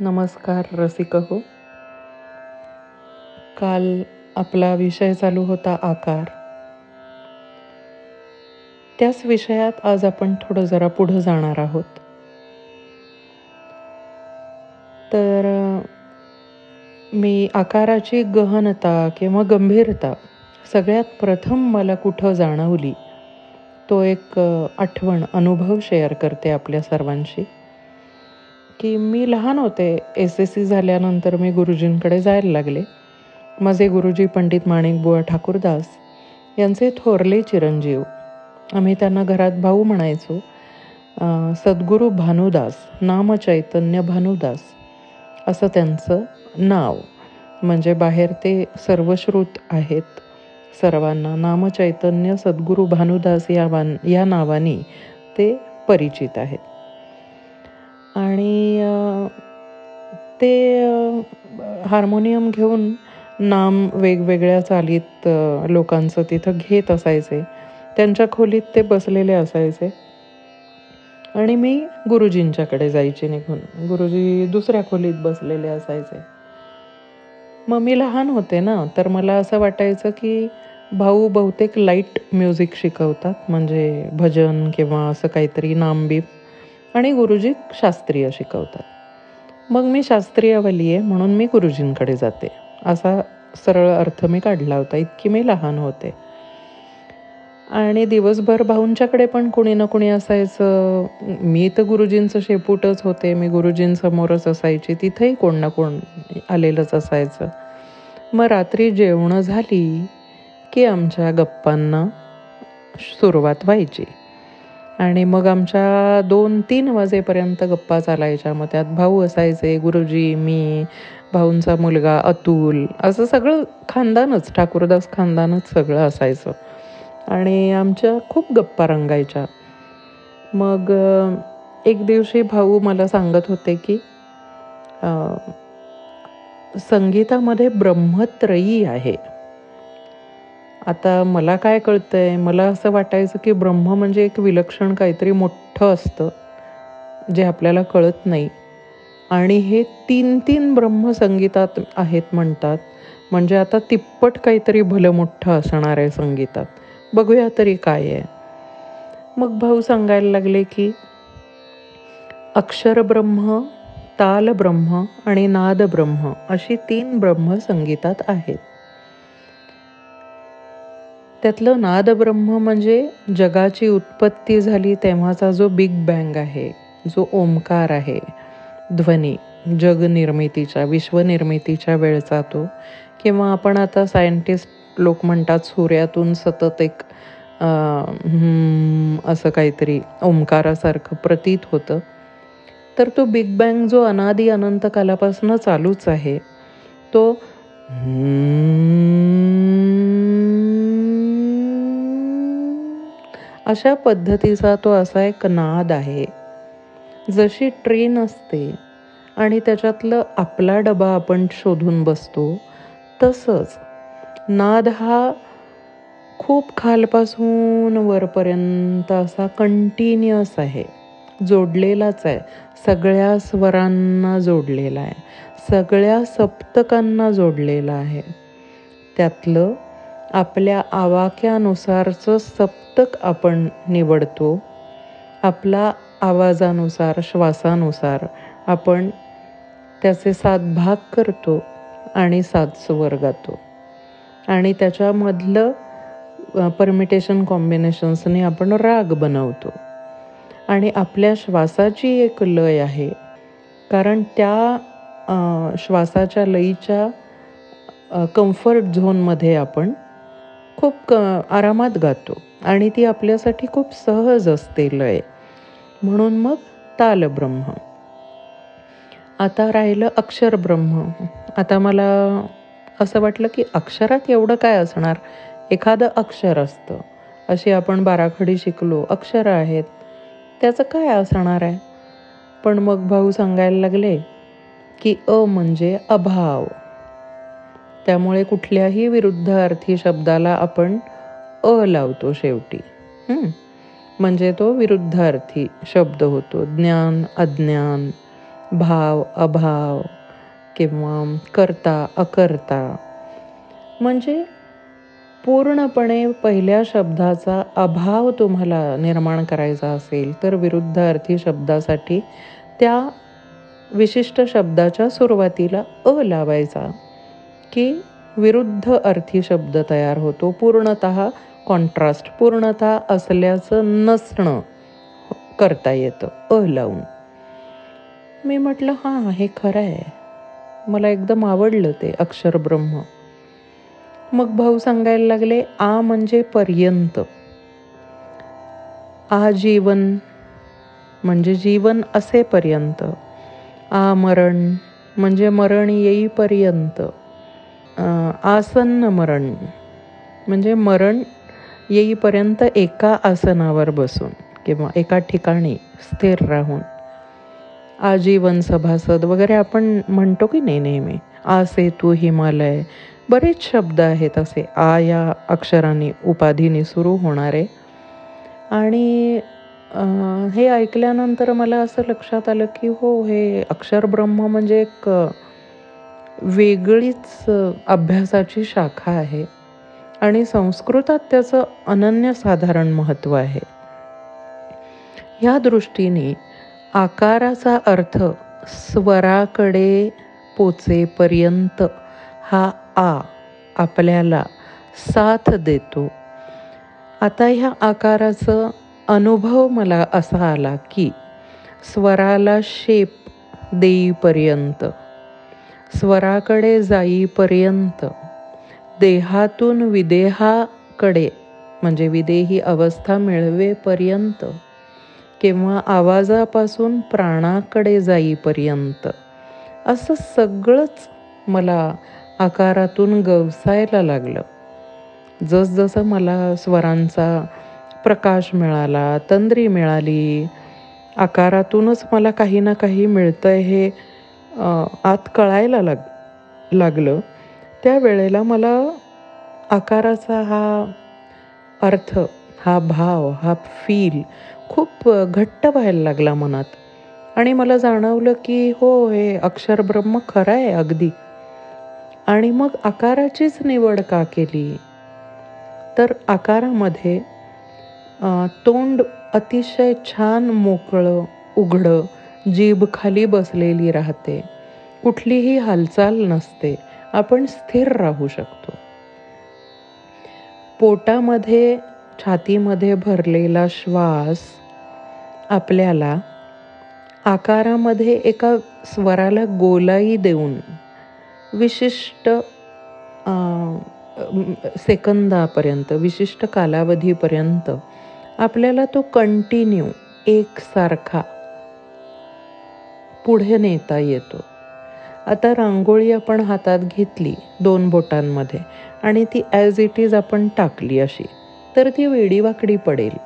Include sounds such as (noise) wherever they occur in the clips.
नमस्कार रसिक हो काल आपला विषय चालू होता आकार. त्याच विषयात आज आपण थोडं जरा पुढं जाणार आहोत. तर मी आकाराची गहनता किंवा गंभीरता सगळ्यात प्रथम मला कुठं जाणवली तो एक आठवण अनुभव शेअर करते आपल्या सर्वांशी. की मी लहान होते एस एस सी झाल्यानंतर मी गुरुजींकडे जायला लागले. माझे गुरुजी पंडित माणिकबुवा ठाकूरदास यांचे थोरले चिरंजीव. आम्ही त्यांना घरात भाऊ म्हणायचो. सद्गुरू भानुदास नामचैतन्य भानुदास असं त्यांचं नाव. म्हणजे बाहेर ते सर्वश्रुत आहेत. सर्वांना नामचैतन्य सद्गुरू भानुदास या या नावाने ते परिचित आहेत. आणि ते हार्मोनियम घेऊन नाम वेगवेगळ्या चालीत लोकांचं तिथं घेत असायचे. त्यांच्या खोलीत ते बसलेले असायचे. आणि मी गुरुजींच्याकडे जायचे निघून. गुरुजी दुसऱ्या खोलीत बसलेले असायचे. मग मी लहान होते ना तर मला असं वाटायचं की भाऊ बहुतेक लाइट म्युझिक शिकवतात. म्हणजे भजन किंवा असं काहीतरी नामबीप. आणि गुरुजी शास्त्रीय शिकवतात. मग मी शास्त्रीयवाली आहे म्हणून मी गुरुजींकडे जाते. असा सरळ अर्थ मी काढला होता इतकी मी लहान होते. आणि दिवसभर भाऊंच्याकडे पण कुणी ना कुणी असायचं. मी तर गुरुजींचं शेपूटच होते. मी गुरुजींसमोरच असायची. तिथंही कोण ना कोण आलेलंच असायचं. मग रात्री जेवणं झाली की आमच्या गप्पांना सुरुवात व्हायची. आणि मग आमच्या दोन तीन वाजेपर्यंत गप्पा चालायच्या. मग त्यात भाऊ असायचे गुरुजी मी भाऊंचा मुलगा अतुल असं सगळं खानदानच ठाकूरदास खानदानच सगळं असायचं. आणि आमच्या खूप गप्पा रंगायच्या. मग एक दिवशी भाऊ मला सांगत होते की संगीतामध्ये ब्रह्मत्रयी आहे. आता मला काय कळतं आहे मला असं वाटायचं की ब्रह्म म्हणजे एक विलक्षण काहीतरी मोठं असतं जे आपल्याला कळत नाही. आणि हे तीन तीन ब्रह्म संगीतात आहेत म्हणतात. म्हणजे आता तिप्पट काहीतरी भलं मोठं असणार आहे संगीतात. बघूया तरी काय आहे. मग भाऊ सांगायला लागले की अक्षर ब्रह्म ताल ब्रह्म आणि नाद ब्रह्म अशी तीन ब्रह्म संगीतात आहेत. त्यातलं नादब्रह्म म्हणजे जगाची उत्पत्ती झाली तेव्हाचा जो बिग बँग आहे जो ओंकार आहे ध्वनी जगनिर्मितीच्या विश्वनिर्मितीच्या वेळचा तो. किंवा आपण आता सायंटिस्ट लोक म्हणतात सूर्यातून सतत एक असं काहीतरी ओंकारासारखं प्रतीत होतं. तर तो बिग बँग जो अनादी अनंत कालापासून चालूच आहे तो अशा पद्धतीचा तो असा एक नाद आहे. जशी ट्रेन असते आणि त्याच्यातलं आपला डबा आपण शोधून बसतो तसंच नाद हा खूप खालपासून वरपर्यंत असा कंटिन्युअस आहे. जोडलेलाच आहे. सगळ्या स्वरांना जोडलेला आहे. सगळ्या सप्तकांना जोडलेला आहे. त्यातलं आपल्या आवाक्यानुसारचं सप्तक आपण निवडतो. आपला आवाजानुसार श्वासानुसार आपण त्याचे सात भाग करतो आणि सात स्वर गातो. आणि त्याच्यामधलं परमिटेशन कॉम्बिनेशन्सने आपण राग बनवतो. आणि आपल्या श्वासाची एक लय आहे. कारण त्या श्वासाच्या लईच्या कम्फर्ट झोनमध्ये आपण खूप क आरामात गातो आणि ती आपल्यासाठी खूप सहज असते लय. म्हणून मग तालब्रह्म आता राहिलं अक्षरब्रह्म आता मला असं वाटलं की अक्षरात एवढं काय असणार? एखादं अक्षर असतं. अशी आपण बाराखडी शिकलो अक्षरं आहेत. त्याचं काय असणार आहे? पण मग भाऊ सांगायला लागले की अ म्हणजे अभाव. त्यामुळे कुठल्याही विरुद्ध अर्थी शब्दाला आपण अ लावतो शेवटी. म्हणजे तो विरुद्धार्थी शब्द होतो. ज्ञान अज्ञान भाव अभाव किंवा करता अकर्ता. म्हणजे पूर्णपणे पहिल्या शब्दाचा अभाव तुम्हाला निर्माण करायचा असेल तर विरुद्ध अर्थी शब्दासाठी त्या विशिष्ट शब्दाच्या सुरुवातीला अ लावायचा. की विरुद्ध अर्थी शब्द तयार होतो. पूर्णत कॉन्ट्रास्ट पूर्णत असल्याचं नसणं करता येतं. अ लावून. मी म्हटलं हां हे खरं आहे. मला एकदम आवडलं ते अक्षर ब्रह्म. मग भाऊ सांगायला लागले आ म्हणजे पर्यंत. आजीवन म्हणजे जीवन असेपर्यंत. आ मरण म्हणजे मरण येईपर्यंत. आसन्न मरण. म्हणजे मरण येईपर्यंत एका आसनावर बसून किंवा एका ठिकाणी स्थिर राहून. आजीवन सभासद वगैरे आपण म्हणतो की नाही नेहमी आ सेतू हिमालय. बरेच शब्द आहेत असे आ या अक्षराने उपाधीने सुरू होणारे. आणि हे ऐकल्यानंतर मला असं लक्षात आलं की हो हे अक्षर ब्रह्म म्हणजे एक वेगळीच अभ्यासाची शाखा आहे आणि संस्कृतात त्याचं अनन्यसाधारण महत्त्व आहे. ह्या दृष्टीने आकाराचा अर्थ स्वराकडे पोचेपर्यंत हा आ आपल्याला साथ देतो. आता ह्या आकाराचं अनुभव मला असा आला की स्वराला शेप देईपर्यंत स्वराकडे जाईपर्यंत देहातून विदेहाकडे म्हणजे विदेही अवस्था मिळवेपर्यंत किंवा आवाजापासून प्राणाकडे जाईपर्यंत असं सगळंच मला आकारातून गवसायला लागलं. जसजसं मला स्वरांचा प्रकाश मिळाला तंद्री मिळाली आकारातूनच मला काही ना काही मिळतंय हे आत कळायला लाग लागलं. त्यावेळेला मला आकाराचा हा अर्थ हा भाव हा फील खूप घट्ट व्हायला लागला मनात. आणि मला जाणवलं की हो हे अक्षर ब्रह्म खरं आहे अगदी. आणि मग आकाराचीच निवड का केली? तर आकारामध्ये तोंड अतिशय छान मोकळं उघडं जीभ खाली बसलेली राहते. कुठलीही हालचाल नसते. आपण स्थिर राहू शकतो. पोटामध्ये छातीमध्ये भरलेला श्वास आपल्याला आकारामध्ये एका स्वराला गोलाई देऊन विशिष्ट सेकंदापर्यंत विशिष्ट कालावधीपर्यंत आपल्याला तो कंटिन्यू एकसारखा पुढे नेता येतो. आता रांगोळी आपण हातात घेतली दोन बोटांमध्ये आणि ती ॲज इट इज आपण टाकली अशी तर ती वेडीवाकडी पडेल.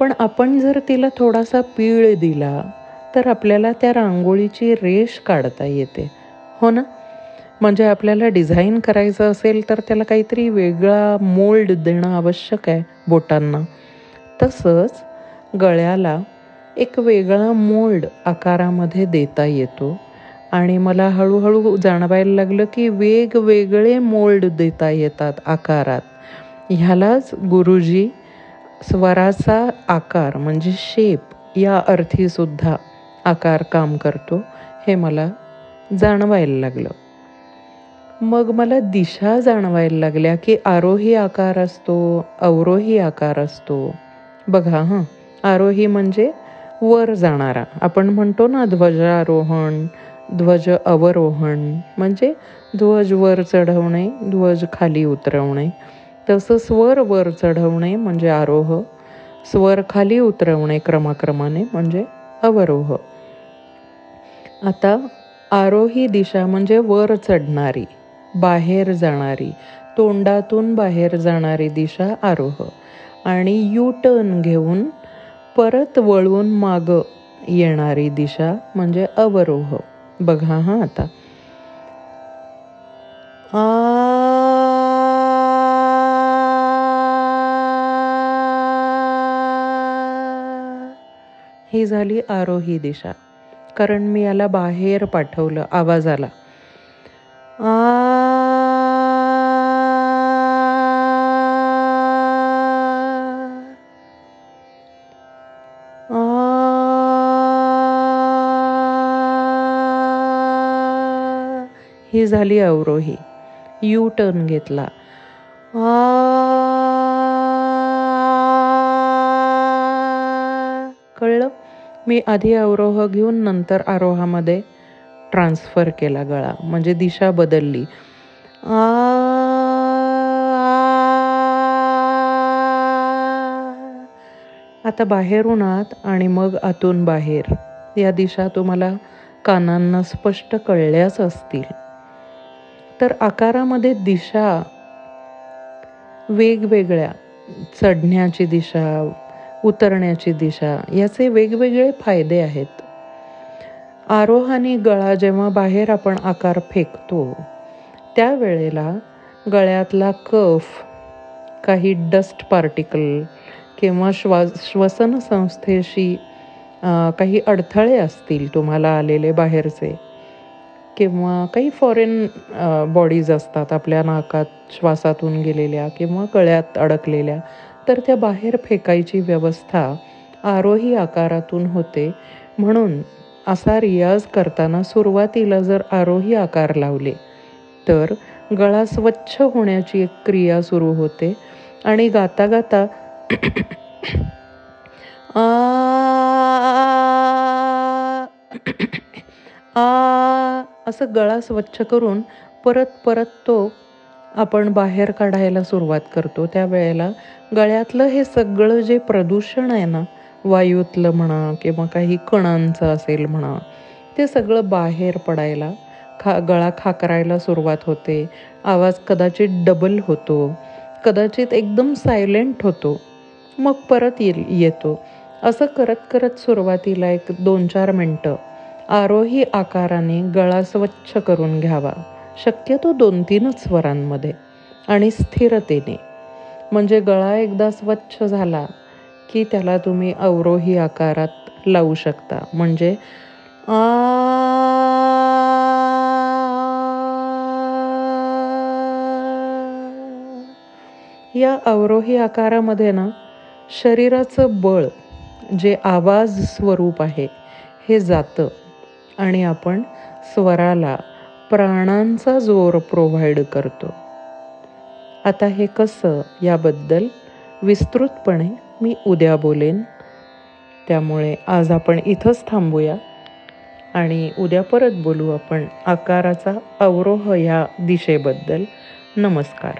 पण आपण जर तिला थोडासा पीळ दिला तर आपल्याला त्या रांगोळीची रेष काढता येते. हो ना? म्हणजे आपल्याला डिझाईन करायचं असेल तर त्याला काहीतरी वेगळा मोल्ड देणं आवश्यक आहे बोटांना. तसंच गळ्याला एक वेगळा मोल्ड आकारामध्ये देता येतो. आणि मला हळूहळू जाणवायला लागलं की वेगवेगळे मोल्ड देता येतात आकारात. ह्यालाच गुरुजी स्वराचा आकार म्हणजे शेप या अर्थीसुद्धा आकार काम करतो हे मला जाणवायला लागलं. मग मला दिशा जाणवायला लागल्या की आरोही आकार असतो अवरोही आकार असतो. बघा हां. आरोही म्हणजे वर जाणारा. आपण म्हणतो ना ध्वजारोहण ध्वज अवरोहण. म्हणजे ध्वज वर चढवणे ध्वज खाली उतरवणे. तसं स्वर वर चढवणे म्हणजे आरोह. स्वर खाली उतरवणे क्रमाक्रमाने म्हणजे अवरोह. आता आरोही दिशा म्हणजे वर चढणारी बाहेर जाणारी तोंडातून बाहेर जाणारी दिशा आरोह. आणि यू टर्न घेऊन परत वळून माग येणारी दिशा म्हणजे अवरोह. बघा हा आता. ही झाली आरोही दिशा. कारण मी याला बाहेर पाठवलं आवाजाला. आ ही झाली अवरोही. यू टर्न घेतला कळलं? मी आधी अवरोह घेऊन नंतर आरोहामध्ये ट्रान्सफर केला गळा. म्हणजे दिशा बदलली. आता बाहेरून आत आणि मग आतून बाहेर. या दिशा तुम्हाला कानांना स्पष्ट कळल्याच असतील. तर आकारामध्ये दिशा वेगवेगळ्या चढण्याची दिशा उतरण्याची दिशा याचे वेगवेगळे फायदे आहेत. आरोहाने गळा जेव्हा बाहेर आपण आकार फेकतो त्यावेळेला गळ्यातला कफ काही डस्ट पार्टिकल किंवा श्वास श्वसन संस्थेशी काही अडथळे असतील तुम्हाला आलेले बाहेरचे किंवा काही फॉरेन बॉडीज असतात आपल्या नाकात श्वासातून गेलेल्या किंवा गळ्यात अडकलेल्या तर त्या बाहेर फेकायची व्यवस्था आरोही आकारातून होते. म्हणून असा रियाज करताना सुरुवातीला जर आरोही आकार लावले तर गळा स्वच्छ होण्याची एक क्रिया सुरू होते आणि गाता गाता (coughs) आ आ असं गळा स्वच्छ करून परत परत तो आपण बाहेर काढायला सुरुवात करतो. त्यावेळेला गळ्यातलं हे सगळं जे प्रदूषण आहे ना वायूतलं म्हणा किंवा काही कणांचं असेल म्हणा ते सगळं बाहेर पडायला खा गळा खाकरायला सुरुवात होते. आवाज कदाचित डबल होतो कदाचित एकदम सायलेंट होतो मग परत ये येतो. असं करत करत सुरुवातीला एक दोन चार मिनटं आरोही आकाराने गळा स्वच्छ करून घ्यावा शक्यतो दोन तीनच स्वरांमध्ये आणि स्थिरतेने म्हणजे गळा एकदा स्वच्छ झाला की त्याला तुम्ही अवरोही आकारात लावू शकता म्हणजे आ या अवरोही आकारामध्ये ना शरीराचं बळ जे आवाज स्वरूप आहे हे जातं आणि आपण स्वराला प्राणांचा जोर प्रोव्हाइड करतो. आता हे कसं याबद्दल विस्तृतपणे मी उद्या बोलेन. त्यामुळे आज आपण इथंच थांबूया आणि उद्या परत बोलू आपण आकाराचा अवरोह या दिशेबद्दल. नमस्कार.